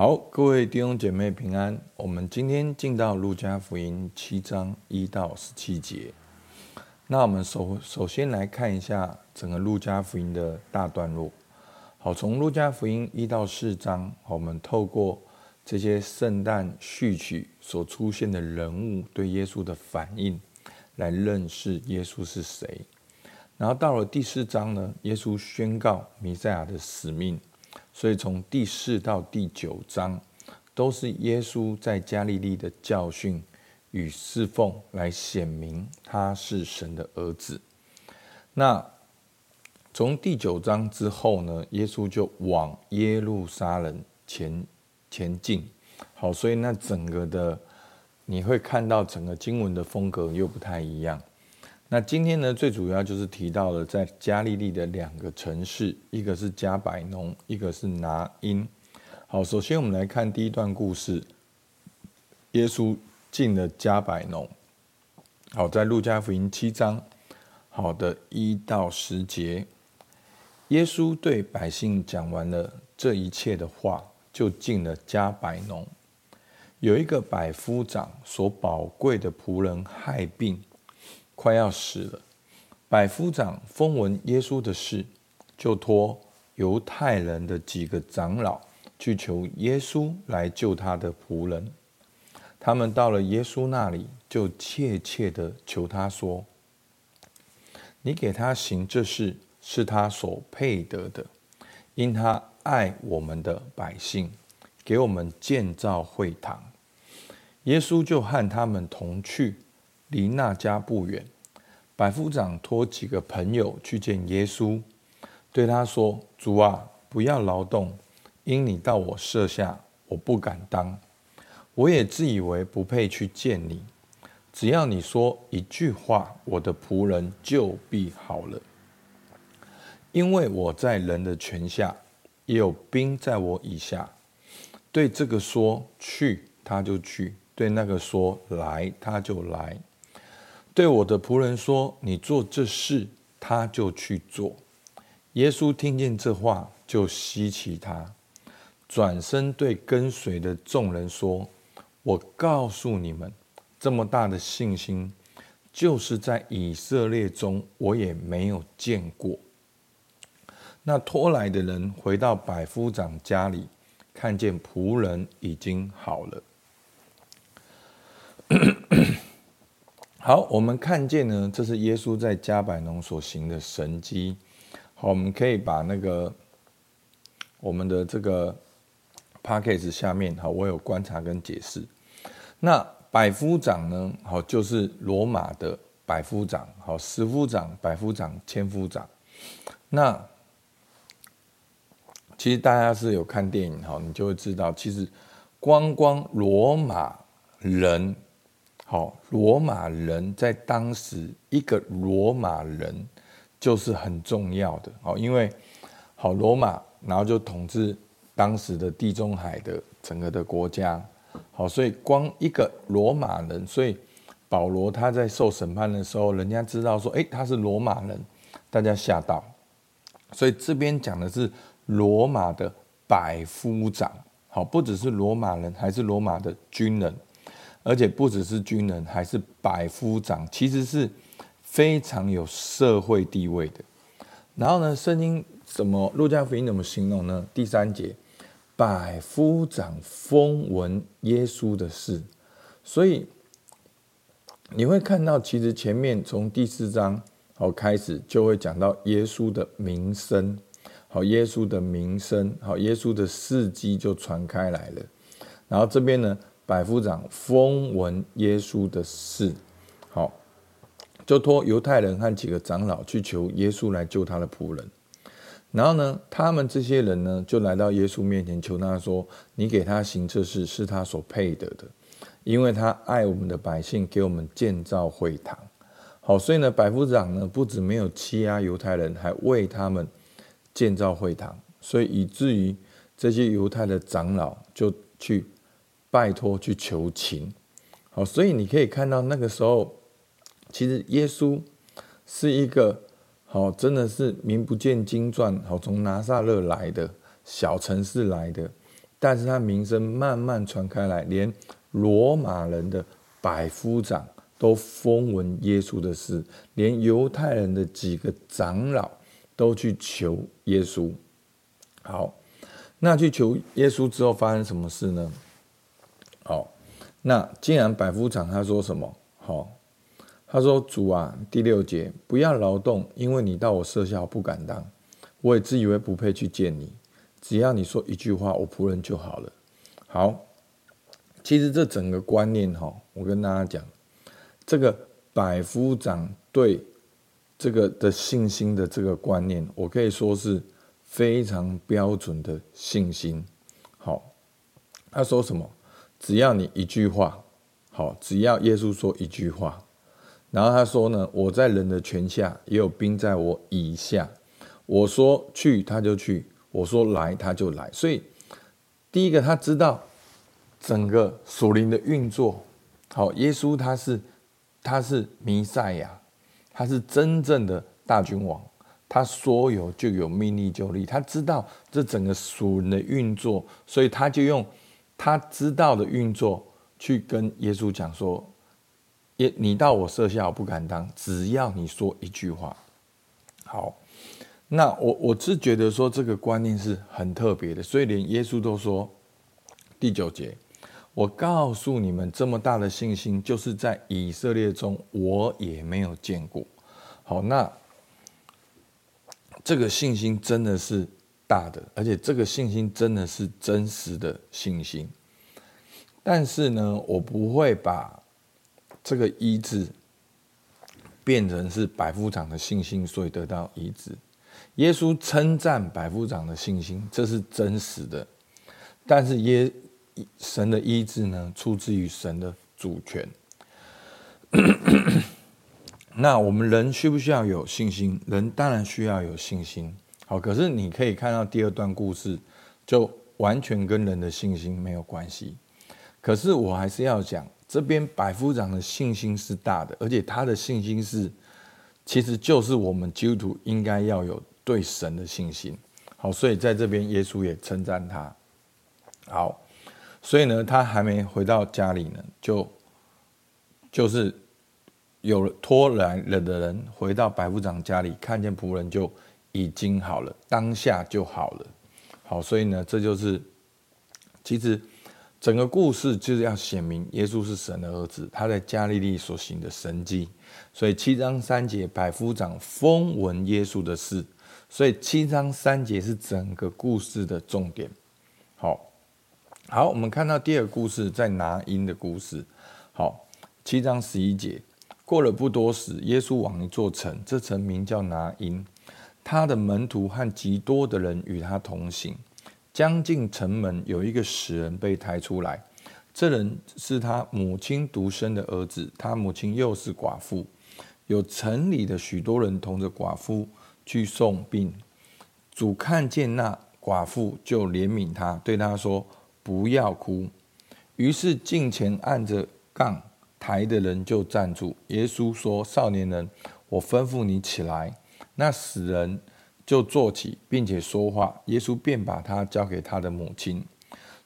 好，各位弟兄姐妹平安。我们今天进到路加福音七章一到十七节。那我们首首先来看一下整个路加福音的大段落。好，从路加福音一到四章，我们透过这些圣诞序曲所出现的人物对耶稣的反应，来认识耶稣是谁。然后到了第四章呢，耶稣宣告弥赛亚的使命。所以从第四到第九章，都是耶稣在加利利的教训与侍奉，来显明他是神的儿子。那从第九章之后呢，耶稣就往耶路撒冷前前进。好，所以那整个的你会看到整个经文的风格又不太一样。那今天呢，最主要就是提到了在加利利的两个城市，一个是加百农，一个是拿因。好，首先我们来看第一段故事。耶稣进了加百农。好，在路加福音七章，好的一到十节，耶稣对百姓讲完了这一切的话，就进了加百农。有一个百夫长所宝贵的仆人害病。快要死了，百夫长风闻耶稣的事，就托犹太人的几个长老去求耶稣来救他的仆人。他们到了耶稣那里，就切切的求他说：“你给他行这事，是他所配得的，因他爱我们的百姓，给我们建造会堂。”耶稣就和他们同去。离那家不远，百夫长托几个朋友去见耶稣，对他说：“主啊，不要劳动，因你到我舍下，我不敢当。我也自以为不配去见你，只要你说一句话，我的仆人就必好了。因为我在人的权下，也有兵在我以下。对这个说去，他就去；对那个说来，他就来。”对我的仆人说：“你做这事，他就去做。”耶稣听见这话，就希奇他，转身对跟随的众人说：“我告诉你们，这么大的信心，就是在以色列中，我也没有见过。”那托来的人回到百夫长家里，看见仆人已经好了。好，我们看见呢，这是耶稣在加百农所行的神迹。好，我们可以把那个我们的这个 package 下面，好，我有观察跟解释。那百夫长呢，好，就是罗马的百夫长，好，十夫长、百夫长、千夫长。那其实大家是有看电影，好，你就会知道，其实光光罗马人。好，罗马人在当时，一个罗马人就是很重要的。好，因为好罗马，然后就统治当时的地中海的整个的国家。好，所以光一个罗马人，所以保罗他在受审判的时候，人家知道说，诶，他是罗马人，大家吓到。所以这边讲的是罗马的百夫长。好，不只是罗马人，还是罗马的军人。而且不只是军人，还是百夫长，其实是非常有社会地位的。然后呢，圣经怎么路加福音怎么形容呢？第三节，百夫长风闻耶稣的事，所以你会看到，其实前面从第四章好开始就会讲到耶稣的名声，好，耶稣的名声，好，耶稣的事迹就传开来了。然后这边呢？百夫长风闻耶稣的事，好，就托犹太人和几个长老去求耶稣来救他的仆人。然后呢，他们这些人呢，就来到耶稣面前求他说：“你给他行这事，是他所配得的，因为他爱我们的百姓，给我们建造会堂。”好，所以呢，百夫长呢，不止没有欺压犹太人，还为他们建造会堂，所以以至于这些犹太的长老就去。拜托去求情，好，所以你可以看到那个时候，其实耶稣是一个好，真的是名不见经传，好，从拿撒勒来的小城市来的，但是他名声慢慢传开来，连罗马人的百夫长都风闻耶稣的事，连犹太人的几个长老都去求耶稣。好，那去求耶稣之后发生什么事呢？那既然百夫长他说什么？好，他说主啊，第六节，不要劳动，因为你到我舍下，我不敢当。我也自以为不配去见你，只要你说一句话，我仆人就好了。好，其实这整个观念哈，我跟大家讲，这个百夫长对这个的信心的这个观念，我可以说是非常标准的信心。好，他说什么？只要你一句话，好，只要耶稣说一句话，然后他说呢，我在人的权下，也有兵在我以下。我说去，他就去；我说来，他就来。所以，第一个他知道整个属灵的运作。好，耶稣他是他是弥赛亚，他是真正的大君王，他说有就有，命立就立。他知道这整个属灵的运作，所以他就用他知道的运作去跟耶稣讲说：“耶，你到我舍下，我不敢当，只要你说一句话。”好。那我我是觉得说这个观念是很特别的，所以连耶稣都说第九节，我告诉你们，这么大的信心，就是在以色列中我也没有见过。好，那这个信心真的是大的，而且这个信心真的是真实的信心。但是呢，我不会把这个医治变成是百夫长的信心，所以得到医治。耶稣称赞百夫长的信心，这是真实的。但是耶神的医治呢，出自于神的主权。那我们人需不需要有信心？人当然需要有信心。好，可是你可以看到第二段故事，就完全跟人的信心没有关系。可是我还是要讲，这边百夫长的信心是大的，而且他的信心是，其实就是我们基督徒应该要有。对神的信心，好，所以在这边耶稣也称赞他。好，所以呢，他还没回到家里呢，就就是有了托来了的人回到百夫长家里，看见仆人就已经好了，当下就好了。好，所以呢，这就是其实整个故事就是要显明耶稣是神的儿子，他在加利利所行的神迹。所以七章三节，百夫长风闻耶稣的事。所以七章三节是整个故事的重点。好，好，我们看到第二个故事，在拿因的故事。好，七章十一节，过了不多时，耶稣往一座城，这城名叫拿因，他的门徒和极多的人与他同行。将近城门，有一个死人被抬出来，这人是他母亲独生的儿子，他母亲又是寡妇，有城里的许多人同着寡妇。去送殡，主看见那寡妇，就怜悯他，对他说：“不要哭。”于是近前按着杠抬的人就站住。耶稣说：“少年人，我吩咐你起来。”那死人就坐起，并且说话。耶稣便把他交给他的母亲。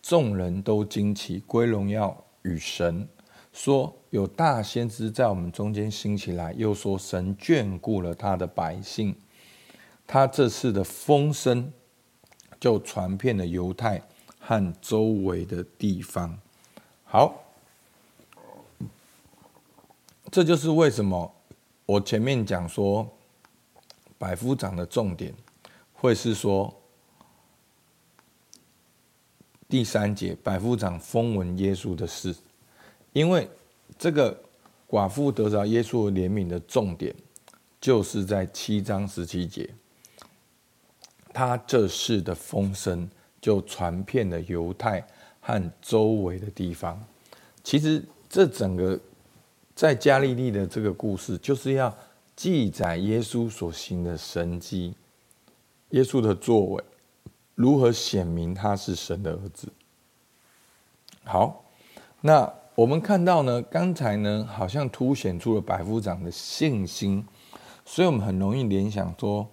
众人都惊奇，归荣耀与神，说：“有大先知在我们中间兴起来。”又说：“神眷顾了他的百姓。”他这次的风声就传遍了犹太和周围的地方。好，这就是为什么我前面讲说百夫长的重点会是说第三节百夫长风闻耶稣的事，因为这个寡妇得着耶稣怜悯的重点就是在七章十七节。他这事的风声就传遍了犹太和周围的地方。其实，这整个在加利利的这个故事，就是要记载耶稣所行的神迹，耶稣的作为，如何显明他是神的儿子。好，那我们看到呢，刚才呢，好像凸显出了百夫长的信心，所以我们很容易联想说。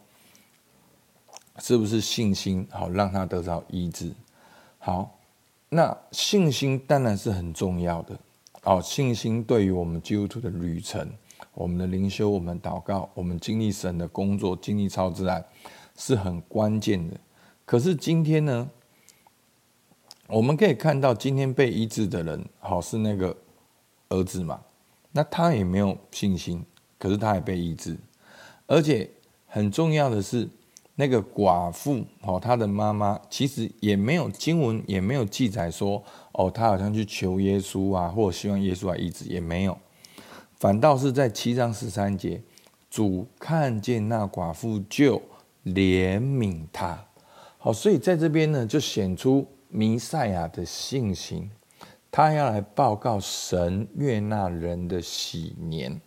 是不是信心好让他得到医治？好，那信心当然是很重要的哦，信心对于我们基督徒的旅程、我们的灵修、我们祷告、我们经历神的工作、经历超自然，是很关键的。可是今天呢，我们可以看到，今天被医治的人，好是那个儿子嘛？那他也没有信心，可是他也被医治，而且很重要的是。那个寡妇哦，她的妈妈其实也没有经文，也没有记载说哦，她好像去求耶稣啊，或希望耶稣来医治，也没有。反倒是在七章十三节，主看见那寡妇就怜悯她。好，所以在这边呢，就显出弥赛亚的信心，他要来报告神悦纳人的喜年。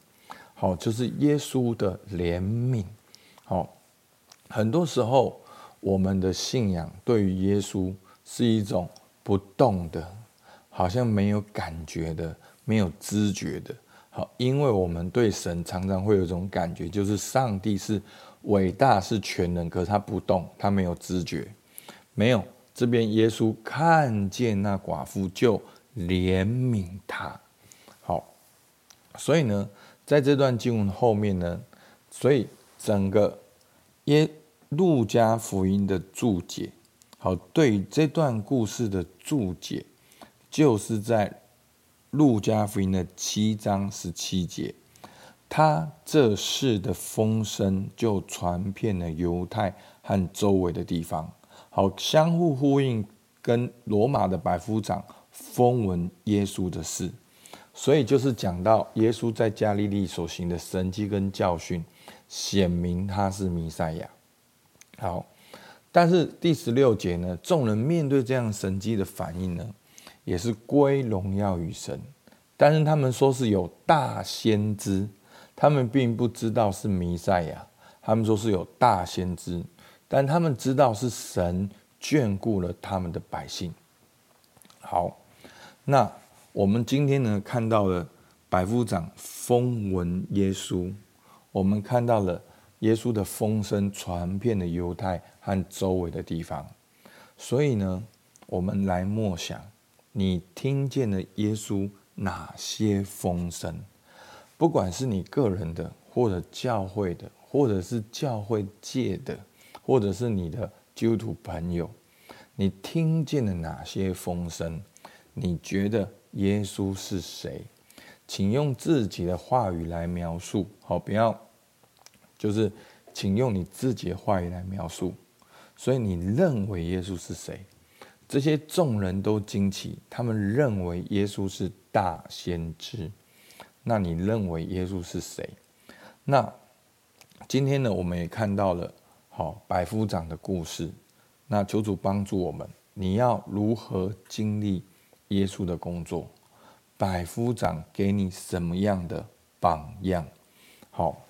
好，就是耶稣的怜悯。好。很多时候，我们的信仰对于耶稣是一种不动的，好像没有感觉的，没有知觉的。好，因为我们对神常常会有一种感觉，就是上帝是伟大，是全能，可是他不动，他没有知觉，没有。这边耶稣看见那寡妇就怜悯他。好，所以呢，在这段经文后面呢，所以整个。耶路加福音的注解，好，对这段故事的注解，就是在路加福音的七章十七节，他这事的风声就传遍了犹太和周围的地方，好，相互呼应，跟罗马的百夫长风闻耶稣的事，所以就是讲到耶稣在加利利所行的神迹跟教训。显明他是弥赛亚。好，但是第十六节呢，众人面对这样神迹的反应呢，也是归荣耀于神。但是他们说是有大先知，他们并不知道是弥赛亚。他们说是有大先知，但他们知道是神眷顾了他们的百姓。好，那我们今天呢，看到了百夫长风闻耶稣。我们看到了耶稣的风声传遍了犹太和周围的地方，所以呢，我们来默想，你听见了耶稣哪些风声？不管是你个人的，或者教会的，或者是教会界的，或者是你的基督徒朋友，你听见了哪些风声？你觉得耶稣是谁？请用自己的话语来描述，好，不要。就是，请用你自己的话语来描述。所以你认为耶稣是谁？这些众人都惊奇，他们认为耶稣是大先知。那你认为耶稣是谁？那今天呢，我们也看到了好百夫长的故事。那求主帮助我们，你要如何经历耶稣的工作？百夫长给你什么样的榜样？好。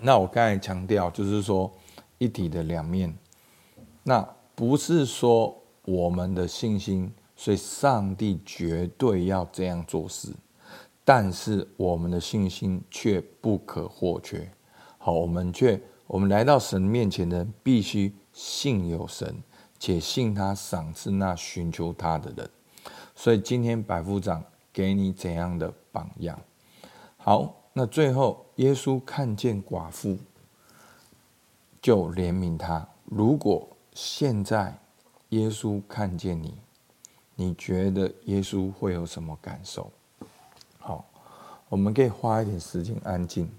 那我刚才强调，就是说一体的两面。那不是说我们的信心，所以上帝绝对要这样做事，但是我们的信心却不可或缺。好，我们却我们来到神面前的人，必须信有神，且信他赏赐那寻求他的人。所以今天百夫长给你怎样的榜样？好。那最后，耶稣看见寡妇，就怜悯他。如果现在耶稣看见你，你觉得耶稣会有什么感受？好，我们可以花一点时间安静。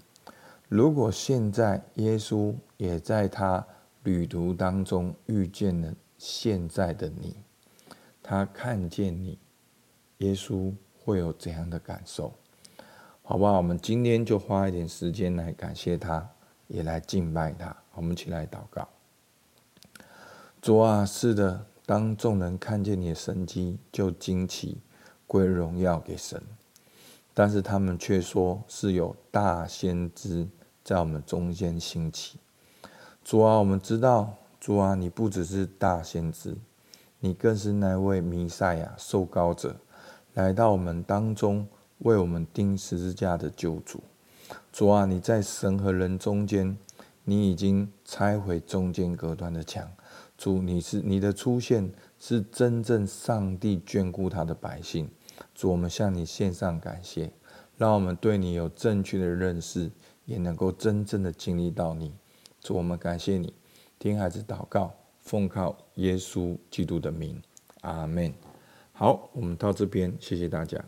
如果现在耶稣也在他旅途当中遇见了现在的你，他看见你，耶稣会有怎样的感受？好不好？我们今天就花一点时间来感谢他，也来敬拜他。我们一起来祷告。主啊，是的，当众人看见你的神迹，就惊奇，归荣耀给神。但是他们却说是有大先知在我们中间兴起。主啊，我们知道，主啊，你不只是大先知，你更是那位弥赛亚受膏者，来到我们当中。为我们钉十字架的救主，主啊，你在神和人中间，你已经拆毁中间隔断的墙。主，你是你的出现是真正上帝眷顾他的百姓。主，我们向你献上感谢，让我们对你有正确的认识，也能够真正的经历到你。主，我们感谢你，听孩子祷告，奉靠耶稣基督的名，阿门。好，我们到这边，谢谢大家。